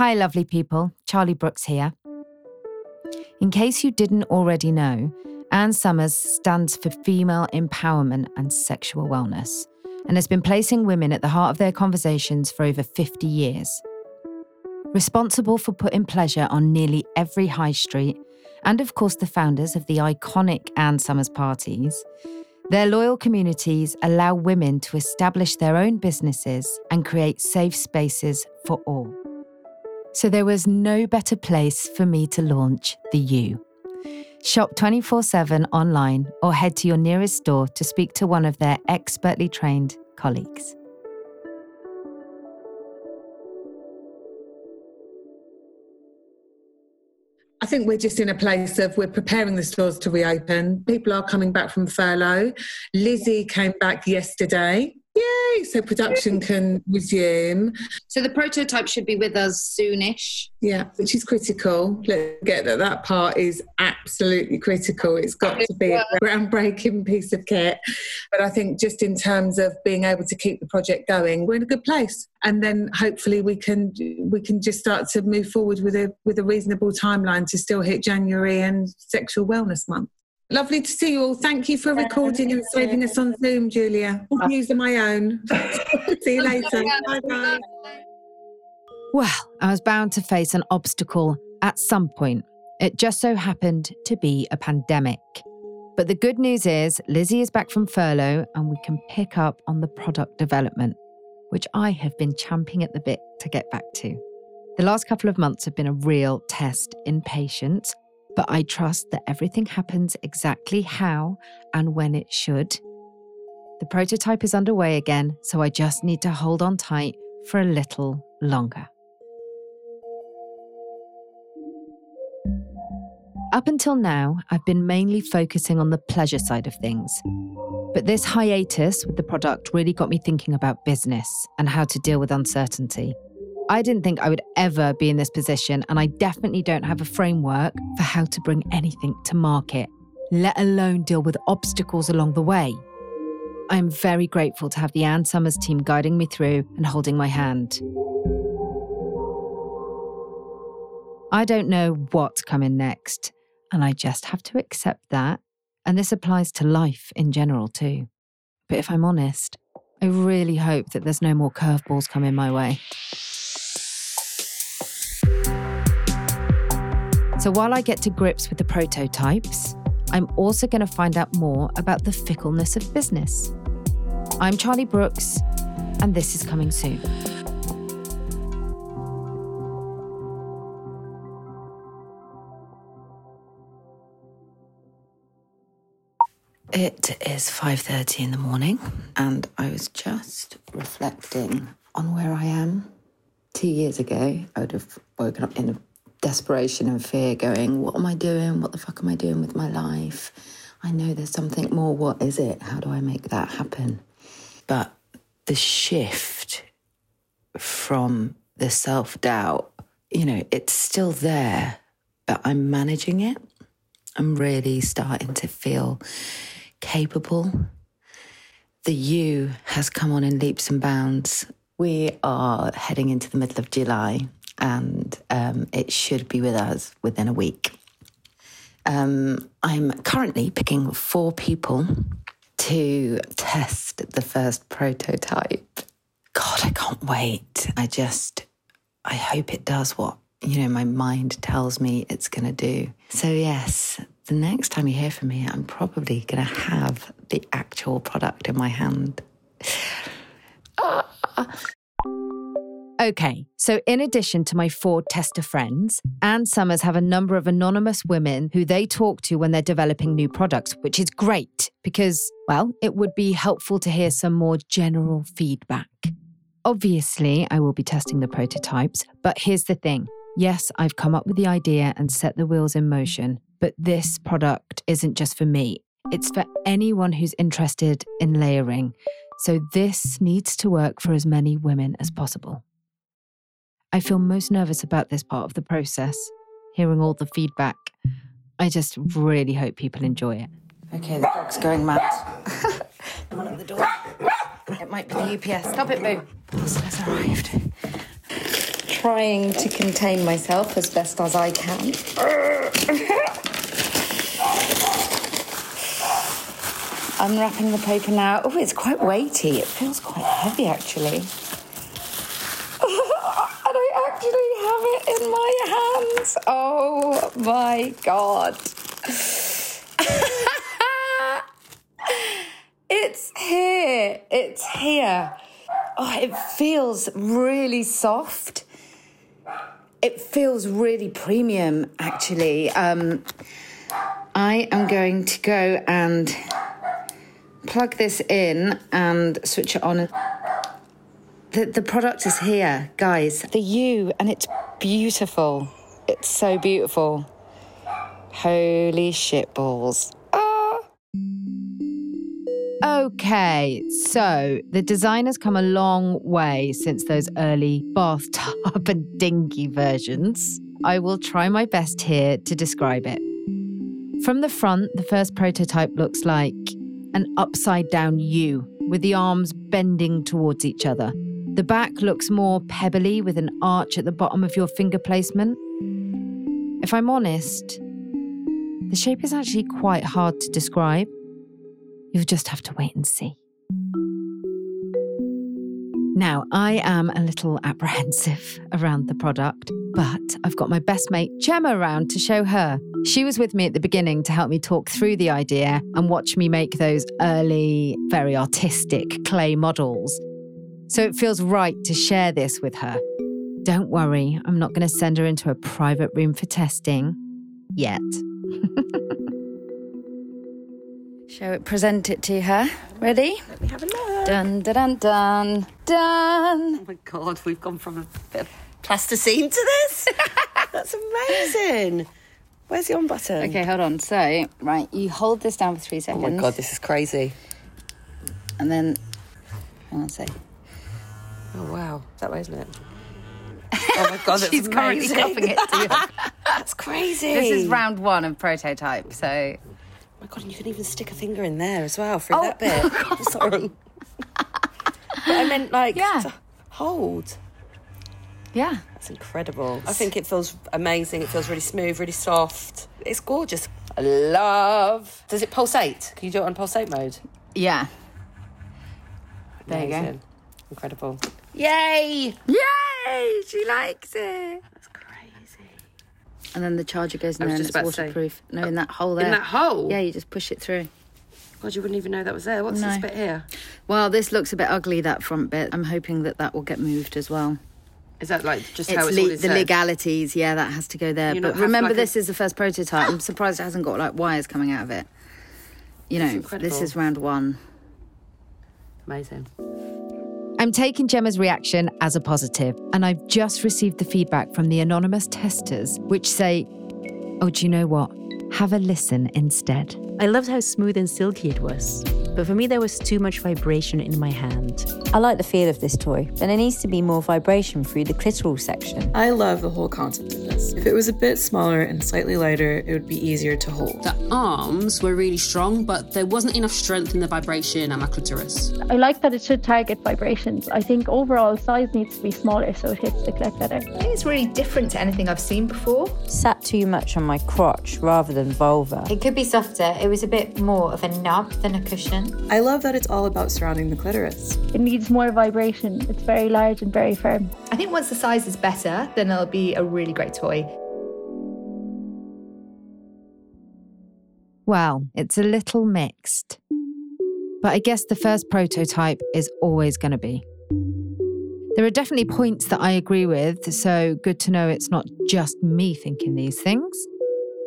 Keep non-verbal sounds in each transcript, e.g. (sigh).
Hi, lovely people. Charlie Brooks here. In case you didn't already know, Ann Summers stands for female empowerment and sexual wellness and has been placing women at the heart of their conversations for over 50 years. Responsible for putting pleasure on nearly every high street, and of course the founders of the iconic Ann Summers parties, their loyal communities allow women to establish their own businesses and create safe spaces for all. So there was no better place for me to launch the U. Shop 24 7 online or head to your nearest store to speak to one of their expertly trained colleagues. I think we're just in a place of we're preparing the stores to reopen. People are coming back from furlough. Lizzie came back yesterday. Yay! So production can resume. So the prototype should be with us soonish. Yeah, which is critical. Let's get that that part is absolutely critical. It's got to be a groundbreaking piece of kit. But I think just in terms of being able to keep the project going, we're in a good place. And then hopefully we can we can just start to move forward with a with a reasonable timeline to still hit January and sexual wellness month. Lovely to see you all. Thank you for recording and saving us on Zoom, Julia. I'll use my own. (laughs) see you later. Bye bye. Well, I was bound to face an obstacle at some point. It just so happened to be a pandemic. But the good news is, Lizzie is back from furlough and we can pick up on the product development, which I have been champing at the bit to get back to. The last couple of months have been a real test in patience but I trust that everything happens exactly how and when it should. The prototype is underway again, so I just need to hold on tight for a little longer. Up until now, I've been mainly focusing on the pleasure side of things. But this hiatus with the product really got me thinking about business and how to deal with uncertainty. I didn't think I would ever be in this position, and I definitely don't have a framework for how to bring anything to market, let alone deal with obstacles along the way. I am very grateful to have the Ann Summers team guiding me through and holding my hand. I don't know what's coming next, and I just have to accept that. And this applies to life in general, too. But if I'm honest, I really hope that there's no more curveballs coming my way. So while I get to grips with the prototypes, I'm also going to find out more about the fickleness of business. I'm Charlie Brooks, and this is coming soon. It is 5:30 in the morning and I was just reflecting on where I am. 2 years ago, I would have woken up in a desperation and fear going, What am I doing? What the fuck am I doing with my life? I know there's something more. What is it? How do I make that happen? But the shift from the self doubt, U know, it's still there, but I'm managing it. I'm really starting to feel capable. The you has come on in leaps and bounds. We are heading into the middle of July and um, it should be with us within a week. Um, I'm currently picking four people to test the first prototype. God, I can't wait. I just, I hope it does what, you know, my mind tells me it's going to do. So, yes, the next time you hear from me, I'm probably going to have the actual product in my hand. Ah. Okay, so in addition to my four tester friends, Ann Summers have a number of anonymous women who they talk to when they're developing new products, which is great because, well, it would be helpful to hear some more general feedback. Obviously, I will be testing the prototypes, but here's the thing. Yes, I've come up with the idea and set the wheels in motion, but this product isn't just for me. It's for anyone who's interested in layering. So this needs to work for as many women as possible. I feel most nervous about this part of the process, hearing all the feedback. I just really hope people enjoy it. Okay, the dog's going mad. (laughs) Come on at the door. It might be the UPS. Stop it, Boo. Parcel has arrived. trying to contain myself as best as I can. (laughs) Unwrapping the paper now. Oh, it's quite weighty. It feels quite heavy, actually. and I actually have it in my hands. Oh my god. (laughs) it's here. It's here. Oh, it feels really soft. It feels really premium, actually. Um, I am going to go and plug this in and switch it on. The, the product is here, guys. The U, and it's beautiful. It's so beautiful. Holy shit balls. Ah. Okay, so the design has come a long way since those early bathtub (laughs) and dinghy versions. I will try my best here to describe it. From the front, the first prototype looks like an upside down U with the arms bending towards each other. The back looks more pebbly with an arch at the bottom of your finger placement. If I'm honest, the shape is actually quite hard to describe. You'll just have to wait and see. Now, I am a little (laughs) apprehensive around the product, but I've got my best mate Gemma around to show her. She was with me at the beginning to help me talk through the idea and watch me make those early, very artistic clay models. So it feels right to share this with her. Don't worry, I'm not going to send her into a private room for testing yet. (laughs) Shall we present it to her? Ready? Let me have a look. Dun dun dun dun dun. Oh my god, we've gone from a bit of plasticine to this. (laughs) That's amazing. Where's the on button? Okay, hold on. So, right, you hold this down for three seconds. Oh my god, this is crazy. And then, hang on a sec. Oh wow, that way, isn't it? (laughs) Oh my god, that's She's currently amazing. cupping it to you. (laughs) That's crazy. This is round one of prototype. So, Oh my god, and you can even stick a finger in there as well through Oh, that bit. (laughs) Sorry. but I meant like Yeah. hold. yeah. That's incredible. I think it feels amazing. It feels really smooth, really soft. It's gorgeous. I love. Does it pulsate? Can you do it on pulsate mode? Yeah. There you go. Incredible. Yay! Yay! She likes it. That's crazy. And then the charger goes in there and it's about say- waterproof. No, in uh, that hole there. In that hole? Yeah, you just push it through. God, you wouldn't even know that was there. What's this bit here? Well, this looks a bit ugly, that front bit. I'm hoping that that will get moved as well. Is that like just It's how it's le- all the said? legalities, yeah, that has to go there. You not But have remember, like a- this is the first prototype. I'm surprised it hasn't got like wires coming out of it. You know, this incredible. is round one. Amazing. I'm taking Gemma's reaction as a positive, and I've just received the feedback from the anonymous testers, which say, oh, do you know what? Have a listen instead. I loved how smooth and silky it was, but for me, there was too much vibration in my hand. I like the feel of this toy, but there needs to be more vibration through the clitoral section. I love the whole concept of this. If it was a bit smaller and slightly lighter, it would be easier to hold. The arms were really strong, but there wasn't enough strength in the vibration at my clitoris. I like that it should target vibrations. I think overall size needs to be smaller so it hits the clit better. I think it's really different to anything I've seen before. Sat too much on my crotch rather than vulva. It could be softer. It was a bit more of a nub than a cushion. I love that it's all about surrounding the clitoris. It needs more vibration. It's very large and very firm. I think once the size is better, then it'll be a really great toy. Well, it's a little mixed. But I guess the first prototype is always going to be. There are definitely points that I agree with, so good to know it's not just me thinking these things.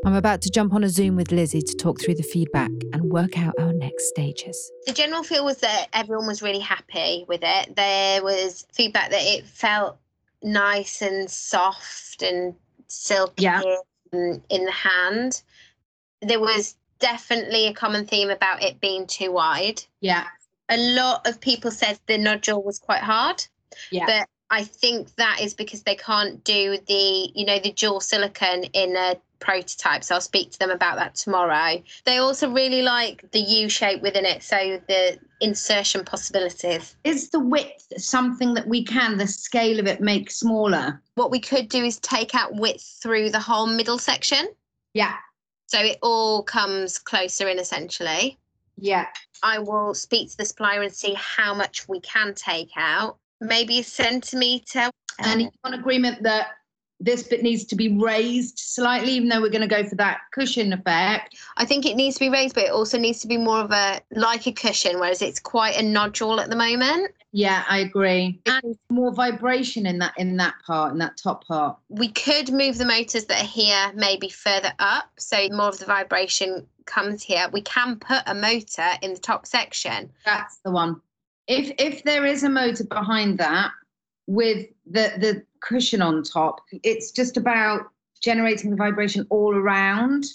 I'm about to jump on a Zoom with Lizzie to talk through the feedback and work out our next stages. The general feel was that everyone was really happy with it. There was feedback that it felt nice and soft and silky Yeah. in, in the hand. There was definitely a common theme about it being too wide. Yeah. A lot of people said the nodule was quite hard, Yeah. but I think that is because they can't do the, you know, the dual silicone in a prototype. So I'll speak to them about that tomorrow. They also really like the U shape within it, so the insertion possibilities. Is the width something that we can, the scale of it, make smaller? What we could do is take out width through the whole middle section. Yeah. So it all comes closer in essentially. Yeah. I will speak to the supplier and see how much we can take out. Maybe a centimetre. And uh, on agreement that this bit needs to be raised slightly, even though we're going to go for that cushion effect. I think it needs to be raised, but it also needs to be more of a like a cushion, whereas it's quite a nodule at the moment. Yeah, I agree. And more vibration in that in that part, in that top part. We could move the motors that are here maybe further up, so more of the vibration comes here. We can put a motor in the top section. That's the one. If if there is a motor behind that with the the cushion on top, it's just about generating the vibration all around.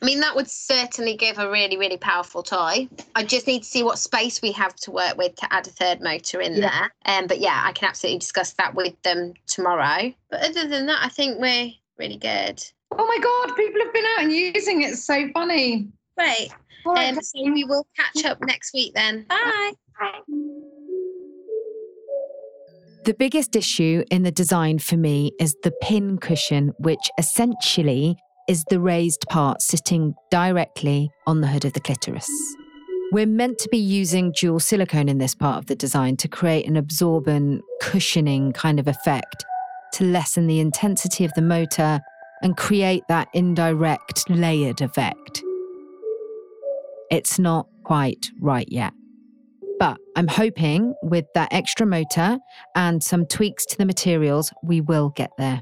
I mean, that would certainly give a really, really powerful toy. I just need to see what space we have to work with to add a third motor in Yeah. there. Um, but yeah, I can absolutely discuss that with them tomorrow. But other than that, I think we're really good. Oh my god, people have been out and using it. It's so funny. Great. All right, Um, so we will catch up next week then. Bye. The biggest issue in the design for me is the pin cushion, which essentially is the raised part sitting directly on the hood of the clitoris. We're meant to be using dual silicone in this part of the design to create an absorbent, cushioning kind of effect to lessen the intensity of the motor and create that indirect layered effect. It's not quite right yet. But I'm hoping with that extra motor and some tweaks to the materials, we will get there.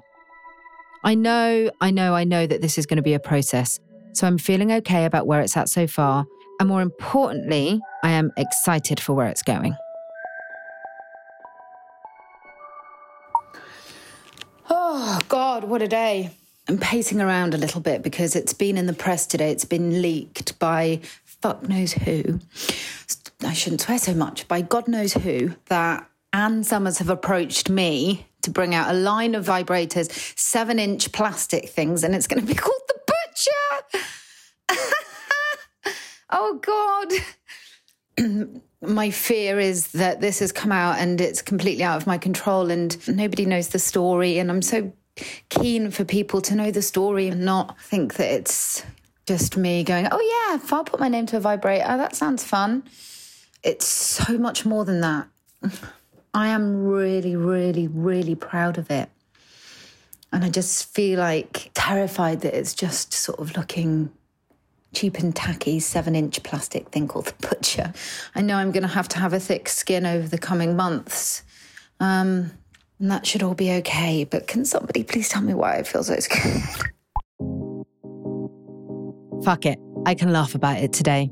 I know, I know, I know that this is going to be a process. So I'm feeling okay about where it's at so far. And more importantly, I am excited for where it's going. Oh, God, what a day. I'm pacing around a little bit because it's been in the press today. It's been leaked by fuck knows who. I shouldn't swear so much, by God knows who, that Ann Summers have approached me to bring out a line of vibrators, seven inch plastic things, and it's going to be (laughs) called the Butcher. (laughs) oh, God. (clears throat) my fear is that this has come out and it's completely out of my control and nobody knows the story. And I'm so keen for people to know the story and not think that it's just me going, oh, yeah, if I'll put my name to a vibrator, that sounds fun. It's so much more than that. I am really, really, really proud of it. And I just feel like terrified that it's just sort of looking cheap and tacky seven inch plastic thing called the butcher. I know I'm going to have to have a thick skin over the coming months. Um, and that should all be okay. But can somebody please tell me why it feels so scared? (laughs) Fuck it. I can laugh about it today.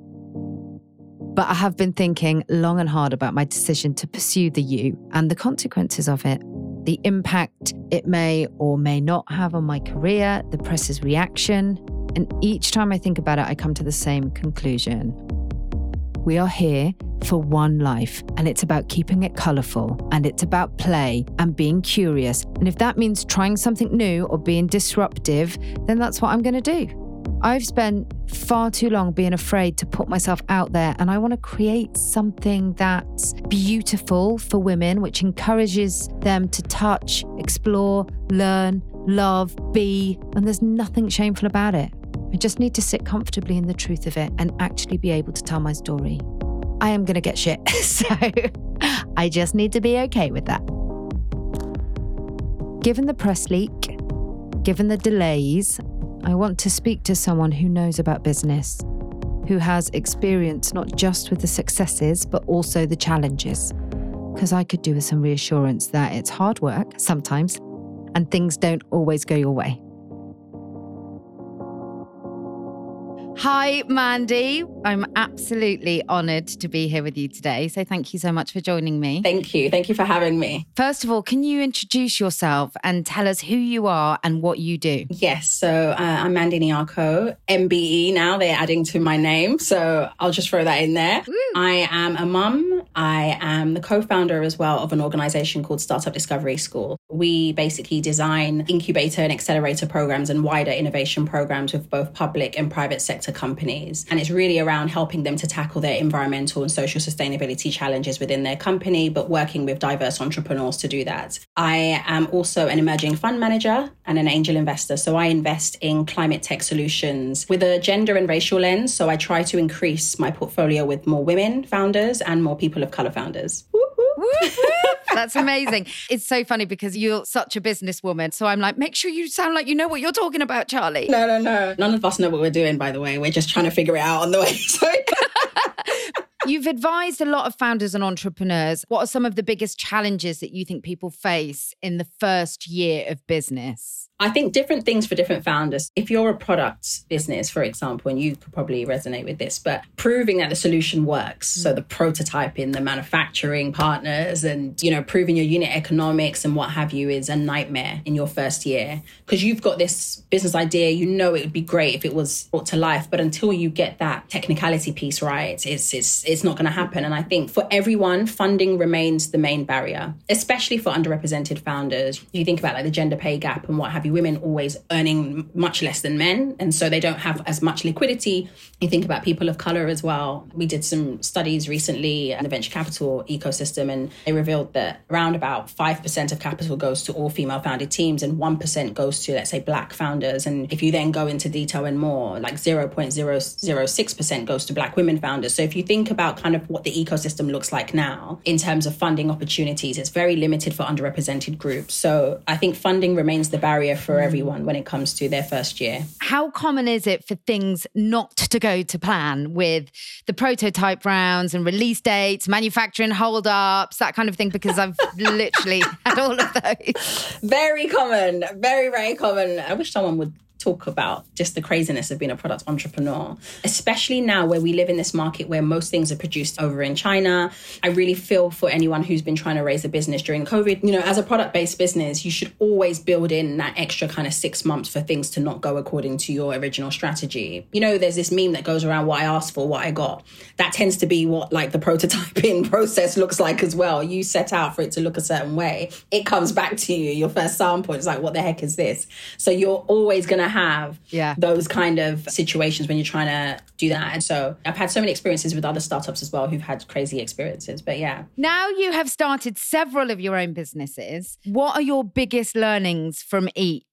But I have been thinking long and hard about my decision to pursue the U and the consequences of it. The impact it may or may not have on my career, the press's reaction. And each time I think about it, I come to the same conclusion. We are here for one life, and it's about keeping it colourful, and it's about play and being curious. And if that means trying something new or being disruptive, then that's what I'm going to do. I've spent far too long being afraid to put myself out there, and I want to create something that's beautiful for women, which encourages them to touch, explore, learn, love, be, and there's nothing shameful about it. I just need to sit comfortably in the truth of it and actually be able to tell my story. I am going to get shit, (laughs) so I just need to be okay with that. Given the press leak, given the delays, I want to speak to someone who knows about business, who has experience not just with the successes, but also the challenges. Because I could do with some reassurance that it's hard work sometimes and things don't always go your way. Hi, Mandy. I'm absolutely honoured to be here with you today. So, thank you so much for joining me. Thank you. Thank you for having me. First of all, can you introduce yourself and tell us who you are and what you do? Yes, so uh, I'm Mandy Nyarko, MBE now. They're adding to my name, so I'll just throw that in there. I am a mum. I am the co founder as well of an organization called Startup Discovery School. We basically design incubator and accelerator programs and wider innovation programs with both public and private sector companies. And it's really around helping them to tackle their environmental and social sustainability challenges within their company, but working with diverse entrepreneurs to do that. I am also an emerging fund manager and an angel investor. So I invest in climate tech solutions with a gender and racial lens. So I try to increase my portfolio with more women founders and more people of color founders. That's amazing. It's so funny because you're such a businesswoman. So I'm like, make sure you sound like you know what you're talking about, Charlie. No, no, no. None of us know what we're doing, by the way. We're just trying to figure it out on the way. (laughs) So You've advised a lot of founders and entrepreneurs. What are some of the biggest challenges that you think people face in the first year of business? I think different things for different founders. If you're a product business, for example, and you could probably resonate with this, but proving that the solution works. So the prototyping, the manufacturing partners, and you know, proving your unit economics and what have you is a nightmare in your first year. Because you've got this business idea, you know it would be great if it was brought to life, but until you get that technicality piece right, it's it's it's not gonna happen. And I think for everyone, funding remains the main barrier, especially for underrepresented founders. You think about like the gender pay gap and what have you women always earning much less than men. And so they don't have as much liquidity. You think about people of color as well. We did some studies recently in the venture capital ecosystem, and they revealed that around about 5% of capital goes to all female founded teams and 1% goes to, let's say, black founders. And if you then go into detail and more, like 0.006% goes to black women founders. So if you think about kind of what the ecosystem looks like now in terms of funding opportunities, it's very limited for underrepresented groups. So I think funding remains the barrier for everyone when it comes to their first year. How common is it for things not to go to plan with the prototype rounds and release dates, manufacturing holdups, that kind of thing? Because I've (laughs) literally had all of those. Very common, very, very common. I wish someone would talk about just the craziness of being a product entrepreneur, especially now where we live in this market where most things are produced over in China. I really feel for anyone who's been trying to raise a business during COVID. You know, as a product based business, you should always build in that extra kind of six months for things to not go according to your original strategy. You know, there's this meme that goes around what I asked for, what I got. That tends to be what like the prototyping (laughs) process looks like as well. You set out for it to look a certain way. It comes back to you, your first sample. It's like, what the heck is this? So you're always going to have yeah. those kind of situations when you're trying to do that. And so I've had so many experiences with other startups as well who've had crazy experiences. But yeah. Now you have started several of your own businesses. What are your biggest learnings from each?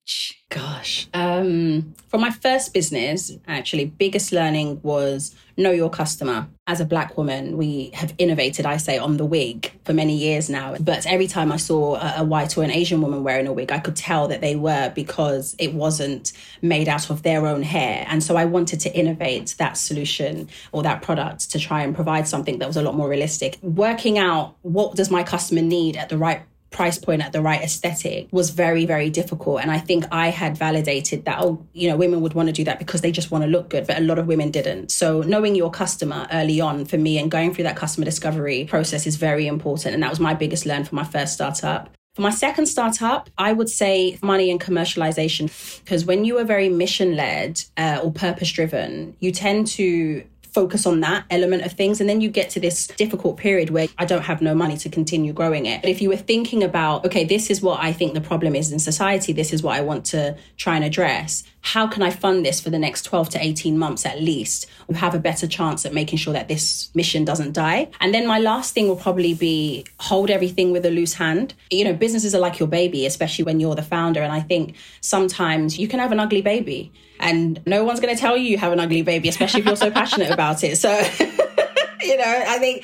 Gosh. Um, for my first business, actually, biggest learning was know your customer. As a black woman, we have innovated, I say, on the wig for many years now. But every time I saw a, a white or an Asian woman wearing a wig, I could tell that they were because it wasn't made out of their own hair. And so I wanted to innovate that solution or that product to try and provide something that was a lot more realistic. Working out what does my customer need at the right price point at the right aesthetic was very very difficult. And i think i had validated that oh you know women would want to do that because they just want to look good but a lot of women didn't. So knowing your customer early on for me and going through that customer discovery process is very important. And that was my biggest learn for my first startup. For my second startup, I would say money and commercialization. Because when you are very mission led uh, or purpose driven, you tend to focus on that element of things. And then you get to this difficult period where I don't have no money to continue growing it. But if you were thinking about, okay, this is what I think the problem is in society, this is what I want to try and address, how can I fund this for the next 12 to 18 months at least? We have a better chance at making sure that this mission doesn't die. And then my last thing will probably be hold everything with a loose hand. You know, businesses are like your baby, especially when you're the founder. And I think sometimes you can have an ugly baby and no one's going to tell you you have an ugly baby, especially if you're so passionate about it. So, (laughs) you know, I think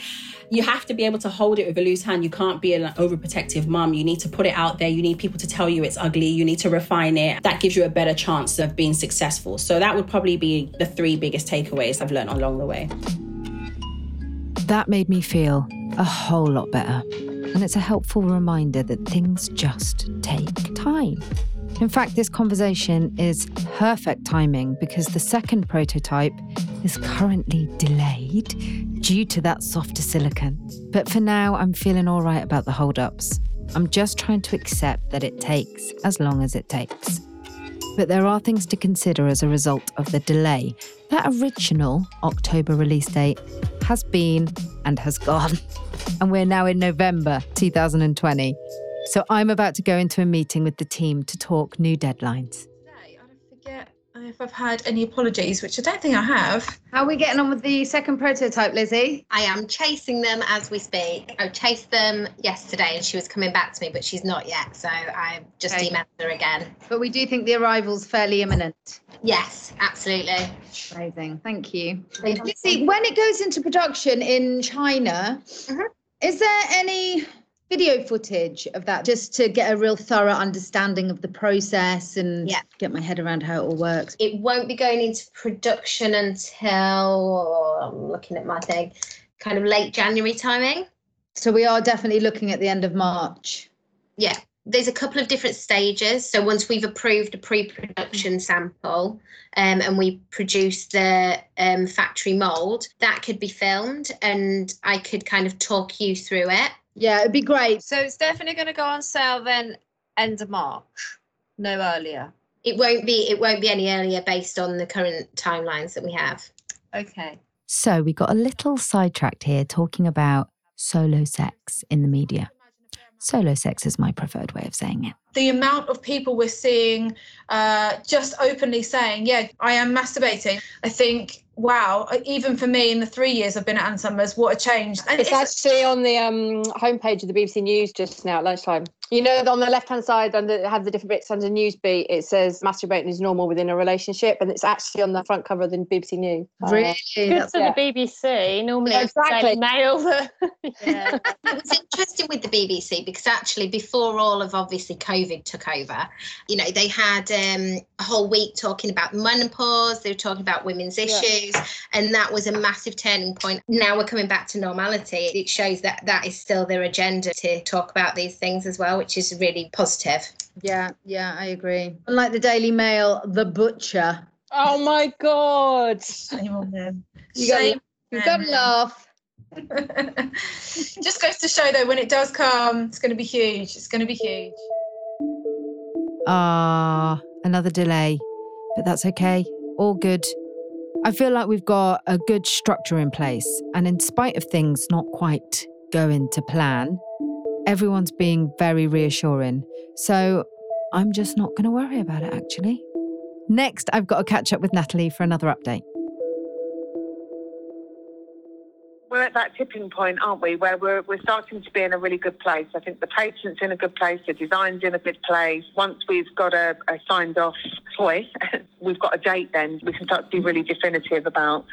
you have to be able to hold it with a loose hand. You can't be an overprotective mum. You need to put it out there. You need people to tell you it's ugly. You need to refine it. That gives you a better chance of being successful. So that would probably be the three biggest takeaways I've learned along the way. That made me feel a whole lot better. And it's a helpful reminder that things just take time. In fact, this conversation is perfect timing because the second prototype is currently delayed due to that softer silicone. But for now, I'm feeling all right about the holdups. I'm just trying to accept that it takes as long as it takes. But there are things to consider as a result of the delay. That original October release date has been and has gone. (laughs) and we're now in November 2020. So I'm about to go into a meeting with the team to talk new deadlines. Today, I forget if I've had any apologies, which I don't think I have. How are we getting on with the second prototype, Lizzie? I am chasing them as we speak. I chased them yesterday and she was coming back to me, but she's not yet. So I just Okay. emailed her again. But we do think the arrival's fairly imminent. Yes, absolutely. Amazing. Thank you. Lizzie, when it goes into production in China, mm-hmm. is there any video footage of that just to get a real thorough understanding of the process and get my head around how it all works? It won't be going into production until I'm looking at my thing, kind of late January timing. So we are definitely looking at the end of March. Yeah. There's a couple of different stages. So once we've approved a pre-production sample um, and we produce the um, factory mold, that could be filmed and I could kind of talk you through it. Yeah, it'd be great. So it's definitely going to go on sale then end of March, no earlier. It won't be it won't be any earlier based on the current timelines that we have. Okay. So we got a little sidetracked here talking about solo sex in the media. Solo sex is my preferred way of saying it. The amount of people we're seeing uh, just openly saying, "Yeah, I am masturbating." I think, wow. Even for me, in the three years I've been at Ann Summers, what a change! And It's actually on the um, homepage of the BBC News just now at lunchtime. You know, on the left hand side, under have the different bits under Newsbeat. It says masturbating is normal within a relationship, and it's actually on the front cover of the BBC News. Uh, Good for the BBC. Normally, it's Exactly. Daily Mail. that- It was interesting with the BBC because actually before all of obviously COVID took over, you know, they had um, a whole week talking about menopause, they were talking about women's issues, and that was a massive turning point. Now we're coming back to normality. It shows that that is still their agenda to talk about these things as well, which is really positive. Yeah, yeah, I agree. Unlike the Daily Mail, the butcher. Oh my god! Anyone then? You got Shame you got to laugh. (laughs) Just goes to show though, when it does come, it's going to be huge. It's going to be huge. Ah, another delay, but that's okay. All good. I feel like we've got a good structure in place, and in spite of things not quite going to plan, everyone's being very reassuring. So I'm just not going to worry about it, actually. Next, I've got to catch up with Natalie for another update. we're at that tipping point, aren't we, where we're, we're starting to be in a really good place. I think the patent's in a good place, the design's in a good place. Once we've got a, a signed off toy, (laughs) we've got a date then, we can start to be really definitive about,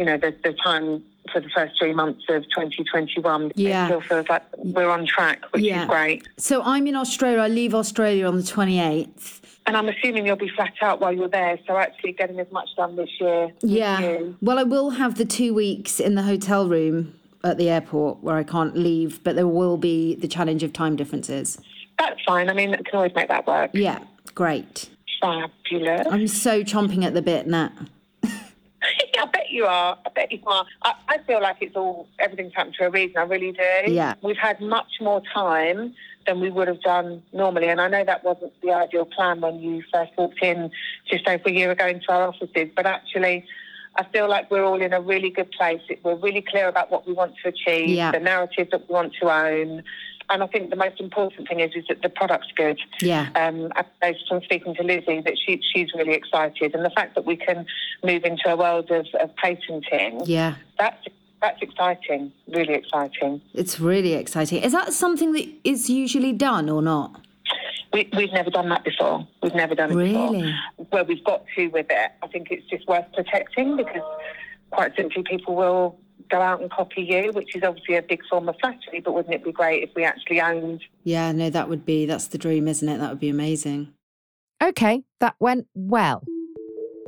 you know, the, the time for the first three months of 2021. Yeah. It still feels like we're on track, which Yeah. is great. So I'm in Australia. I leave Australia on the 28th. And I'm assuming you'll be flat out while you're there, so actually getting as much done this year. Yeah. Well, I will have the two weeks in the hotel room at the airport where I can't leave, but there will be the challenge of time differences. That's fine. I mean, I can always make that work. Yeah, great. Fabulous. I'm so chomping at the bit, Nat. (laughs) I bet you are. I bet you are. I, I feel like it's all everything's happened for a reason. I really do. Yeah. We've had much more time than we would have done normally, and I know that wasn't the ideal plan when you first walked in just over a year ago into our offices. But actually, I feel like we're all in a really good place. We're really clear about what we want to achieve, Yeah. the narrative that we want to own. And I think the most important thing is, is that the product's good. Yeah. Um, know from speaking to Lizzie that she, she's really excited. And the fact that we can move into a world of, of patenting, Yeah. that's, that's exciting, really exciting. It's really exciting. Is that something that is usually done or not? We, we've never done that before. We've never done it Really? before. Where we've got to with it, I think it's just worth protecting because quite simply people will go out and copy you, which is obviously a big form of flattery, but wouldn't it be great if we actually owned Yeah, no, that would be, that's the dream, isn't it? That would be amazing. Okay, that went well.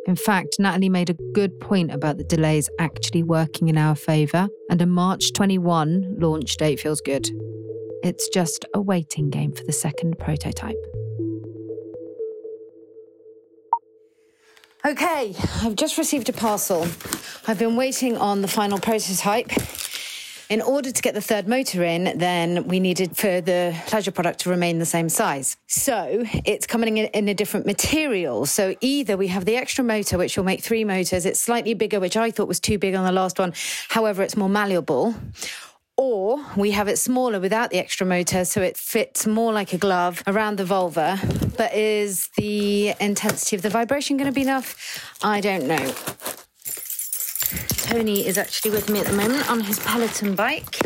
In fact, Natalie made a good point about the delays actually working in our favour, and a March 21 launch date feels good. It's just a waiting game for the second prototype. Okay, I've just received a parcel. I've been waiting on the final prototype. In order to get the third motor in, then we needed for the pleasure product to remain the same size. So it's coming in, in a different material. So either we have the extra motor, which will make three motors, it's slightly bigger, which I thought was too big on the last one. However, it's more malleable. Or we have it smaller without the extra motor, so it fits more like a glove around the vulva. But is the intensity of the vibration going to be enough? I don't know. Tony is actually with me at the moment on his Peloton bike.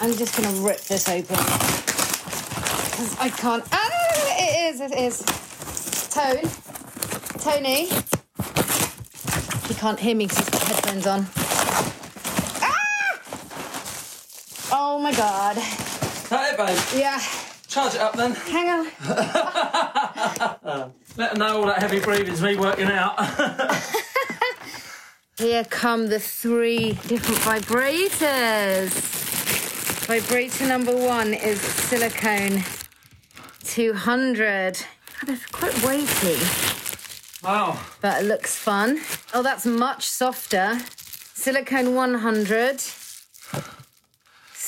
I'm just going to rip this open. 'Cause I can't. Ah, it is, it is. Tone. Tony. He can't hear me because he's got headphones on. Ah! Oh my god. That it, babe? Yeah. Charge it up then. Hang on. (laughs) Let them know all that heavy breathing's me working out. (laughs) Here come the three different vibrators. Vibrator number one is silicone 200. God, It's quite weighty, wow. but it looks fun. Oh, that's much softer. Silicone 100.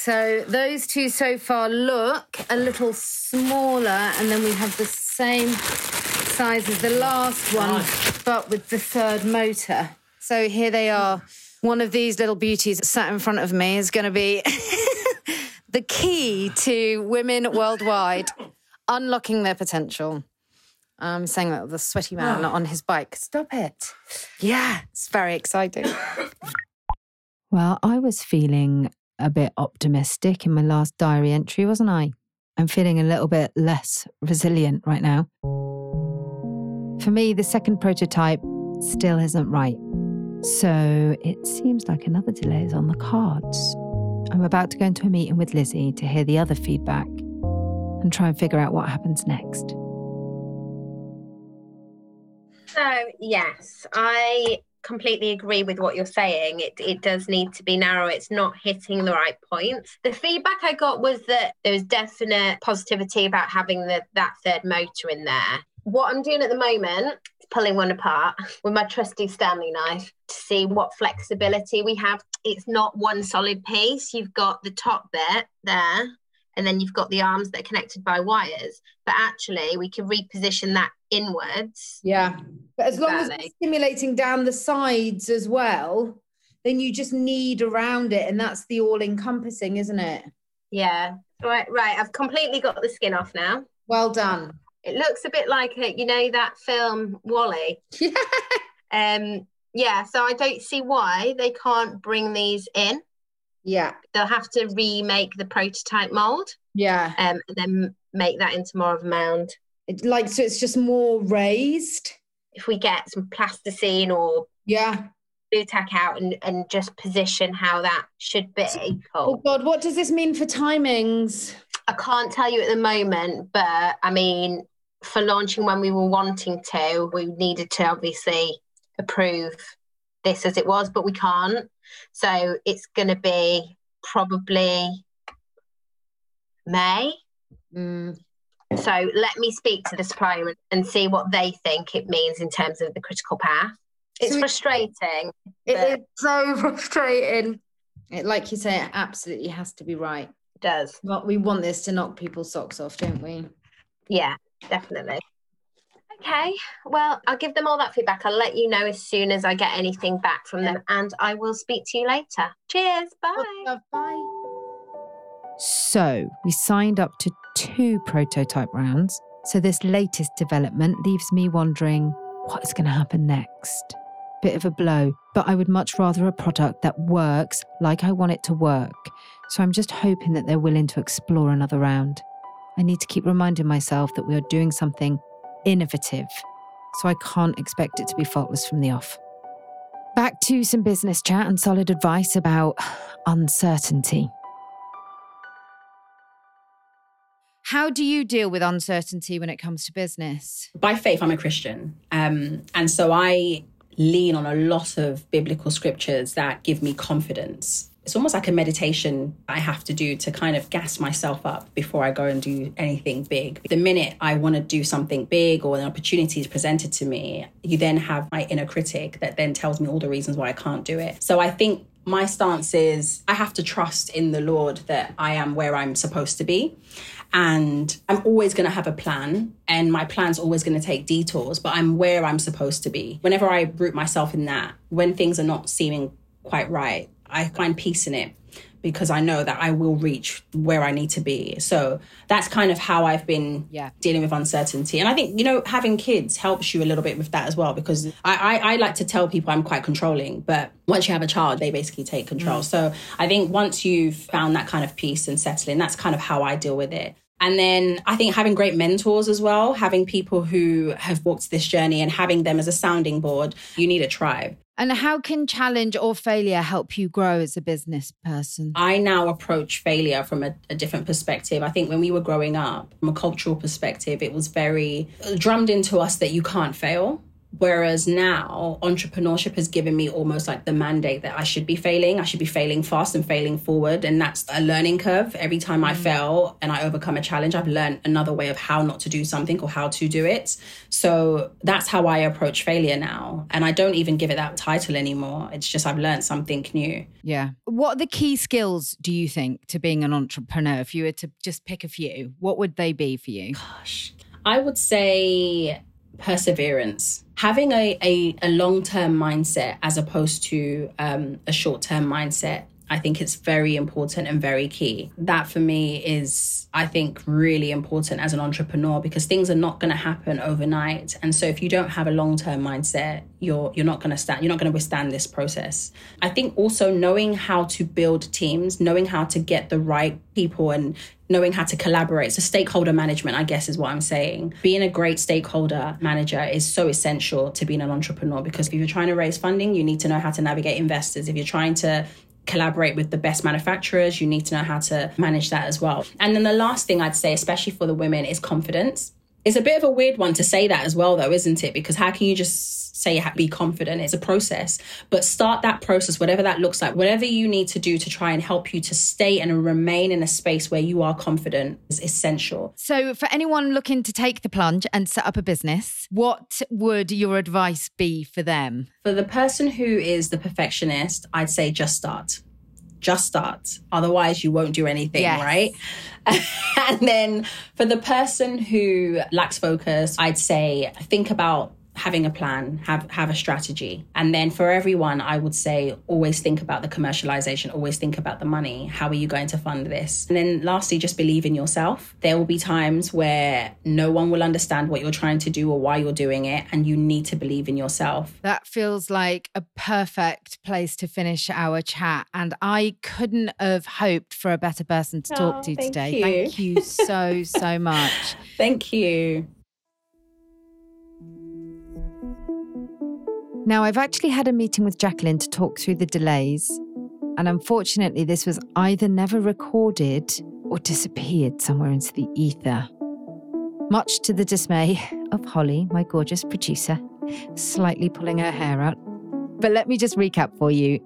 So those two so far look a little smaller, and then we have the same size as the last one, but with the third motor. So here they are. One of these little beauties sat in front of me is going to be (laughs) the key to women worldwide unlocking their potential. I'm saying that the sweaty man ah. on his bike. Stop it. Yeah, it's very exciting. (laughs) Well, I was feeling a bit optimistic in my last diary entry, wasn't I? I'm feeling a little bit less resilient right now. For me, the second prototype still isn't right. So it seems like another delay is on the cards. I'm about to go into a meeting with Lizzie to hear the other feedback and try and figure out what happens next. So, yes, I completely agree with what you're saying. It, it does need to be narrow. It's not hitting the right points. The feedback I got was that there was definite positivity about having the, that third motor in there. What I'm doing at the moment is pulling one apart with my trusty Stanley knife to see what flexibility we have. It's not one solid piece. You've got the top bit there, and then you've got the arms that are connected by wires. But actually, we can reposition that inwards. Yeah. But as long as it's stimulating down the sides as well, then you just need around it. And that's the all encompassing, isn't it? Yeah. Right, right. I've completely got the skin off now. Well done. It looks a bit like it, you know, that film WALL-E. (laughs) Yeah. Um, yeah, so I don't see why they can't bring these in. Yeah. They'll have to remake the prototype mold. Yeah. Um, and then make that into more of a mound. It, like, so it's just more raised. If we get some plasticine or yeah, Blu Tack out and, and just position how that should be. Oh God, what does this mean for timings? I can't tell you at the moment, but I mean, for launching when we were wanting to, we needed to obviously approve this as it was, but we can't. So it's going to be probably May. Mm. So let me speak to the supplier and- see what they think it means in terms of the critical path. It's So frustrating. It but so (laughs) frustrating. It, like you say, it absolutely has to be right. It does. But we want this to knock people's socks off, don't we? Yeah, definitely. Okay, well, I'll give them all that feedback. I'll let you know as soon as I get anything back from them, and I will speak to you later. Cheers. Bye. Bye. So we signed up to two prototype rounds. So this latest development leaves me wondering what is going to happen next. Bit of a blow, but I would much rather a product that works like I want it to work. So I'm just hoping that they're willing to explore another round. I need to keep reminding myself that we are doing something innovative. So I can't expect it to be faultless from the off. Back to some business chat and solid advice about (sighs) uncertainty. How do you deal with uncertainty when it comes to business? by faith, I'm a Christian. Um, and so I lean on a lot of biblical scriptures that give me confidence. It's almost like a meditation I have to do to kind of gas myself up before I go and do anything big. The minute I want to do something big or an opportunity is presented to me, you then have my inner critic that then tells me all the reasons why I can't do it. So I think my stance is I have to trust in the Lord that I am where I'm supposed to be. And I'm always going to have a plan, and my plan's always going to take detours, but I'm where I'm supposed to be. Whenever I root myself in that, when things are not seeming quite right, I find peace in it. because I know that I will reach where I need to be. So that's kind of how I've been yeah. dealing with uncertainty. And I think, you know, having kids helps you a little bit with that as well, because I, I, I like to tell people I'm quite controlling, but once you have a child, they basically take control. Mm. So I think once you've found that kind of peace and settling, that's kind of how I deal with it. And then I think having great mentors as well, having people who have walked this journey and having them as a sounding board, you need a tribe. And how can challenge or failure help you grow as a business person? I now approach failure from a, a, different perspective. I think when we were growing up, from a cultural perspective, it was very uh, drummed into us that you can't fail. Whereas now, entrepreneurship has given me almost like the mandate that I should be failing. I should be failing fast and failing forward. And that's a learning curve. Every time I mm. fail and I overcome a challenge, I've learned another way of how not to do something or how to do it. So that's how I approach failure now. And I don't even give it that title anymore. It's just I've learned something new. Yeah. What are the key skills, do you think, to being an entrepreneur? If you were to just pick a few, what would they be for you? Gosh, I would say perseverance having a, a, a long-term mindset as opposed to um, a short-term mindset I think it's very important and very key. That for me is, I think, really important as an entrepreneur because things are not going to happen overnight. And so if you don't have a long-term mindset, you're you're not going to stand. You're not going to withstand this process. I think also knowing how to build teams, knowing how to get the right people, and knowing how to collaborate. So stakeholder management, I guess, is what I'm saying. Being a great stakeholder manager is so essential to being an entrepreneur because if you're trying to raise funding, you need to know how to navigate investors. If you're trying to collaborate with the best manufacturers. You need to know how to manage that as well. And then the last thing I'd say, especially for the women, is confidence. It's a bit of a weird one to say that as well, though, isn't it? Because how can you just say be confident? It's a process, but start that process, whatever that looks like, whatever you need to do to try and help you to stay and remain in a space where you are confident is essential. So, for anyone looking to take the plunge and set up a business, what would your advice be for them? For the person who is the perfectionist, I'd say just start just start. Otherwise, you won't do anything, yes. right? (laughs) and then for the person who lacks focus, I'd say think about having a plan, have have a strategy. And then for everyone, I would say always think about the commercialization, always think about the money. How are you going to fund this? And then lastly, just believe in yourself. There will be times where no one will understand what you're trying to do or why you're doing it, and you need to believe in yourself. That feels like a perfect place to finish our chat. And I couldn't have hoped for a better person to talk oh, to today. You. Thank you so, (laughs) so much. Thank you. Now, I've actually had a meeting with Jacqueline to talk through the delays, and unfortunately, this was either never recorded or disappeared somewhere into the ether. Much to the dismay of Holly, my gorgeous producer, slightly pulling her hair out. But let me just recap for you.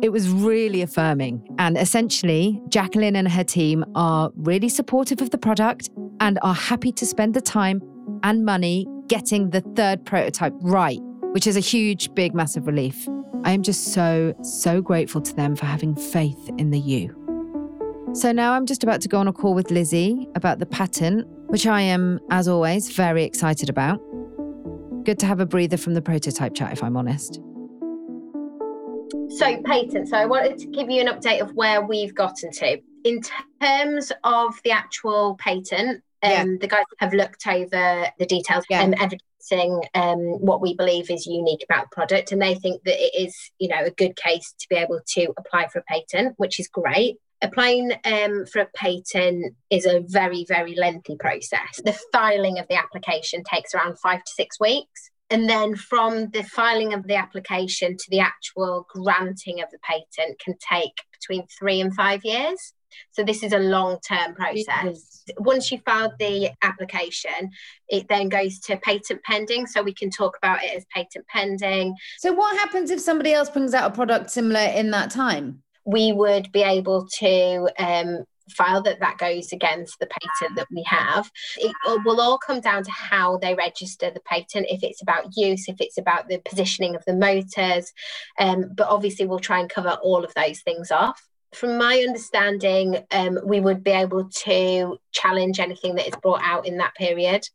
It was really affirming. And essentially, Jacqueline and her team are really supportive of the product and are happy to spend the time and money getting the third prototype right which is a huge, big, massive relief. I am just so, so grateful to them for having faith in the U. So now I'm just about to go on a call with Lizzie about the patent, which I am, as always, very excited about. Good to have a breather from the prototype chat, if I'm honest. So, patent. So, I wanted to give you an update of where we've gotten to. In terms of the actual patent, um, yeah. the guys have looked over the details yeah. and um, what we believe is unique about the product, and they think that it is, you know, a good case to be able to apply for a patent, which is great. Applying um, for a patent is a very, very lengthy process. The filing of the application takes around five to six weeks. And then from the filing of the application to the actual granting of the patent can take between three and five years. So this is a long-term process. Once you filed the application, it then goes to patent pending. So we can talk about it as patent pending. So what happens if somebody else brings out a product similar in that time? We would be able to um, file that that goes against the patent that we have. It will all come down to how they register the patent, if it's about use, if it's about the positioning of the motors. Um, but obviously, we'll try and cover all of those things off from my understanding, um, we would be able to challenge anything that is brought out in that period.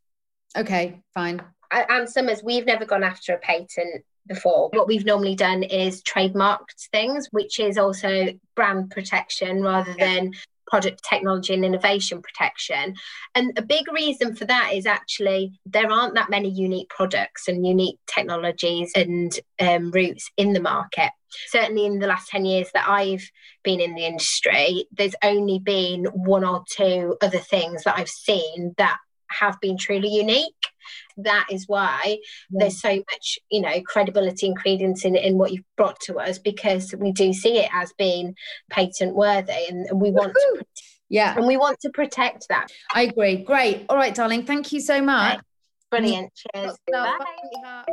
Okay, fine. Ann Summers, we've never gone after a patent before. What we've normally done is trademarked things, which is also brand protection rather than product technology and innovation protection. And a big reason for that is actually there aren't that many unique products and unique technologies and um, routes in the market. Certainly, in the last 10 years that I've been in the industry, there's only been one or two other things that I've seen that have been truly unique. That is why there's so much you know credibility and credence in, in what you've brought to us because we do see it as being patent worthy and, and we want to yeah. and we want to protect that. I agree. Great. All right darling. Thank you so much. Brilliant. Cheers. Bye.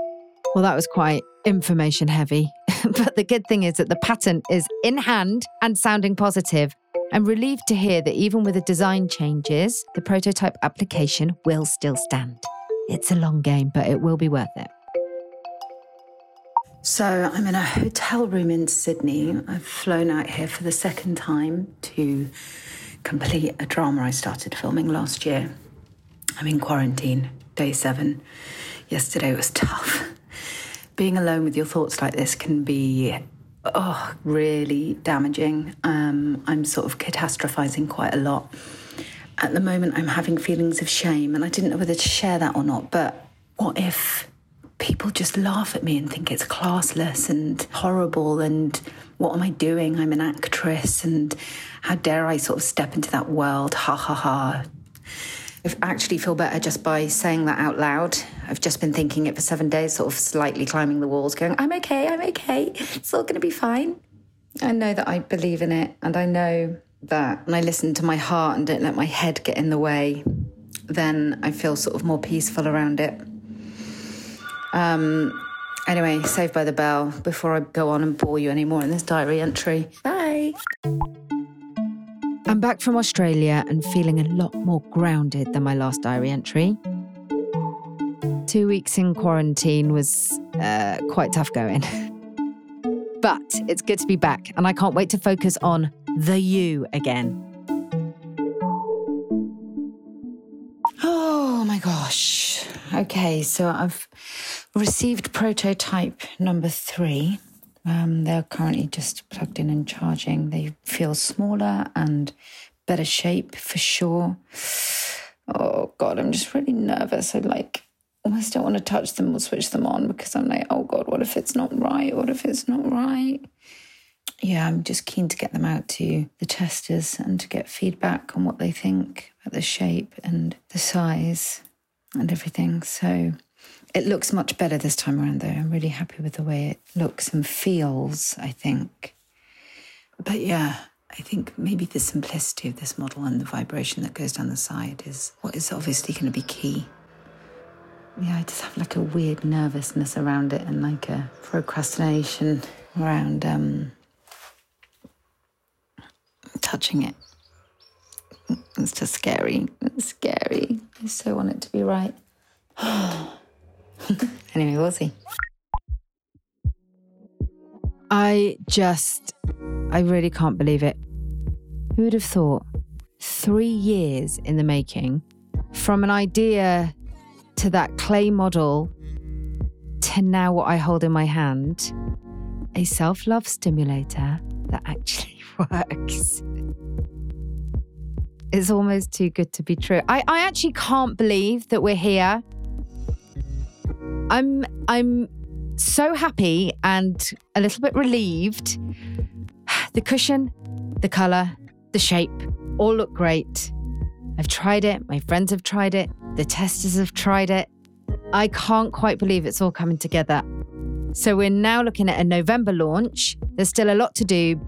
Well, that was quite information heavy. (laughs) but the good thing is that the patent is in hand and sounding positive. I'm relieved to hear that even with the design changes, the prototype application will still stand. It's a long game, but it will be worth it. So I'm in a hotel room in Sydney. I've flown out here for the second time to complete a drama I started filming last year. I'm in quarantine, day seven. Yesterday was (laughs) tough. Being alone with your thoughts like this can be oh, really damaging. Um, I'm sort of catastrophizing quite a lot. At the moment, I'm having feelings of shame, and I didn't know whether to share that or not. But what if people just laugh at me and think it's classless and horrible? And what am I doing? I'm an actress, and how dare I sort of step into that world? Ha ha ha. I actually feel better just by saying that out loud. I've just been thinking it for seven days, sort of slightly climbing the walls, going, I'm okay, I'm okay, it's all going to be fine. I know that I believe in it, and I know that when I listen to my heart and don't let my head get in the way, then I feel sort of more peaceful around it. Um, anyway, saved by the bell before I go on and bore you anymore in this diary entry. Bye. I'm back from Australia and feeling a lot more grounded than my last diary entry. Two weeks in quarantine was uh, quite tough going. (laughs) but it's good to be back, and I can't wait to focus on the U again. Oh my gosh. Okay, so I've received prototype number three. Um, they're currently just plugged in and charging. They feel smaller and better shape for sure. Oh God, I'm just really nervous. I like almost don't want to touch them or switch them on because I'm like, oh God, what if it's not right? What if it's not right? Yeah, I'm just keen to get them out to the testers and to get feedback on what they think about the shape and the size and everything. So it looks much better this time around, though. I'm really happy with the way it looks and feels, I think. But yeah, I think maybe the simplicity of this model and the vibration that goes down the side is what is obviously going to be key. Yeah, I just have like a weird nervousness around it and like a procrastination around um, touching it. It's just scary. It's scary. I so want it to be right. (sighs) (laughs) anyway, we'll see. I just, I really can't believe it. Who would have thought? Three years in the making, from an idea to that clay model to now what I hold in my hand a self love stimulator that actually (laughs) works. It's almost too good to be true. I, I actually can't believe that we're here. I'm I'm so happy and a little bit relieved. (sighs) The cushion, the colour, the shape all look great. I've tried it, my friends have tried it, the testers have tried it. I can't quite believe it's all coming together. So we're now looking at a November launch. There's still a lot to do.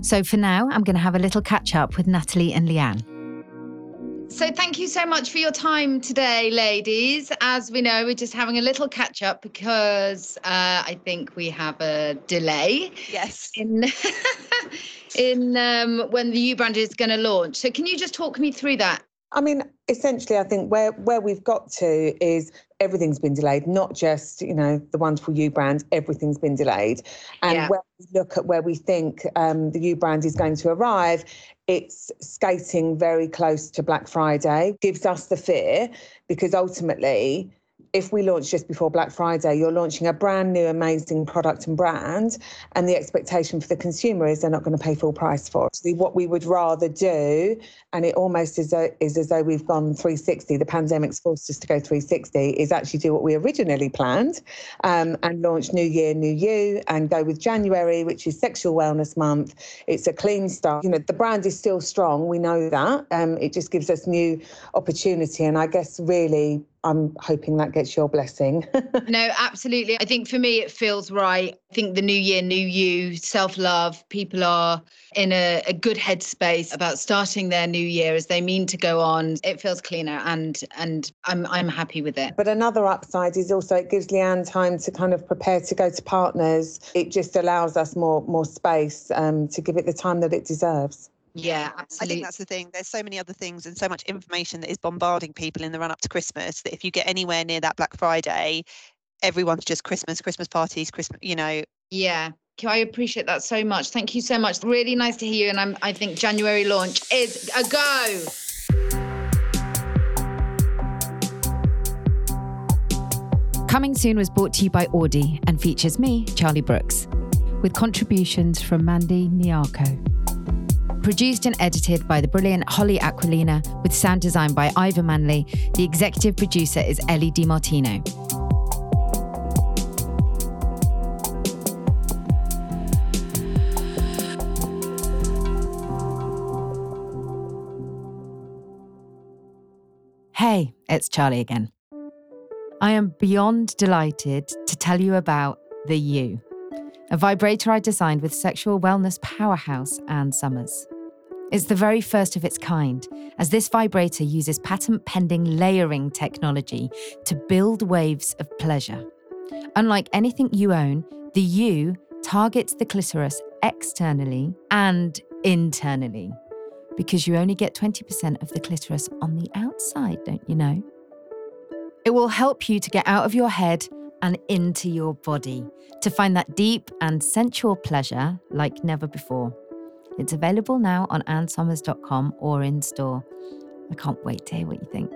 So for now, I'm going to have a little catch up with Natalie and Leanne. So, thank you so much for your time today, ladies. As we know, we're just having a little catch up because uh, I think we have a delay. Yes. In (laughs) in um, when the U brand is going to launch. So, can you just talk me through that? I mean, essentially, I think where where we've got to is everything's been delayed. Not just you know the wonderful U brand, everything's been delayed. And Yeah. when we look at where we think um, the U brand is going to arrive, it's skating very close to Black Friday. Gives us the fear because ultimately if we launch just before Black Friday, you're launching a brand new, amazing product and brand, and the expectation for the consumer is they're not going to pay full price for it. So what we would rather do, and it almost is, a, is as though we've gone 360, the pandemic's forced us to go 360, is actually do what we originally planned um, and launch New Year, New You, and go with January, which is Sexual Wellness Month. It's a clean start. You know, the brand is still strong. We know that. Um, it just gives us new opportunity, and I guess really I'm hoping that gets your blessing. (laughs) no, absolutely. I think for me, it feels right. I think the new year, new you, self love, people are in a, a, good headspace about starting their new year as they mean to go on. It feels cleaner and and I'm I'm happy with it. But another upside is also it gives Leanne time to kind of prepare to go to partners. It just allows us more more space um, to give it the time that it deserves. Yeah, absolutely. I think that's the thing. There's so many other things and so much information that is bombarding people in the run up to Christmas that if you get anywhere near that Black Friday, everyone's just Christmas, Christmas parties, Christmas, you know. Yeah. I appreciate that so much. Thank you so much. Really nice to hear you. And I'm, I think January launch is a go. Coming Soon was brought to you by Audi and features me, Charlie Brooks, with contributions from Mandy Nyarko. Produced and edited by the brilliant Holly Aquilina, with sound design by Ivor Manley. The executive producer is Ellie DiMartino. Hey, it's Charlie again. I am beyond delighted to tell you about the U, a vibrator I designed with sexual wellness powerhouse Ann Summers. It's the very first of its kind, as this vibrator uses patent pending layering technology to build waves of pleasure. Unlike anything you own, the U targets the clitoris externally and internally, because you only get 20% of the clitoris on the outside, don't you know? It will help you to get out of your head and into your body to find that deep and sensual pleasure like never before. It's available now on annsummers.com or in store. I can't wait to hear what you think.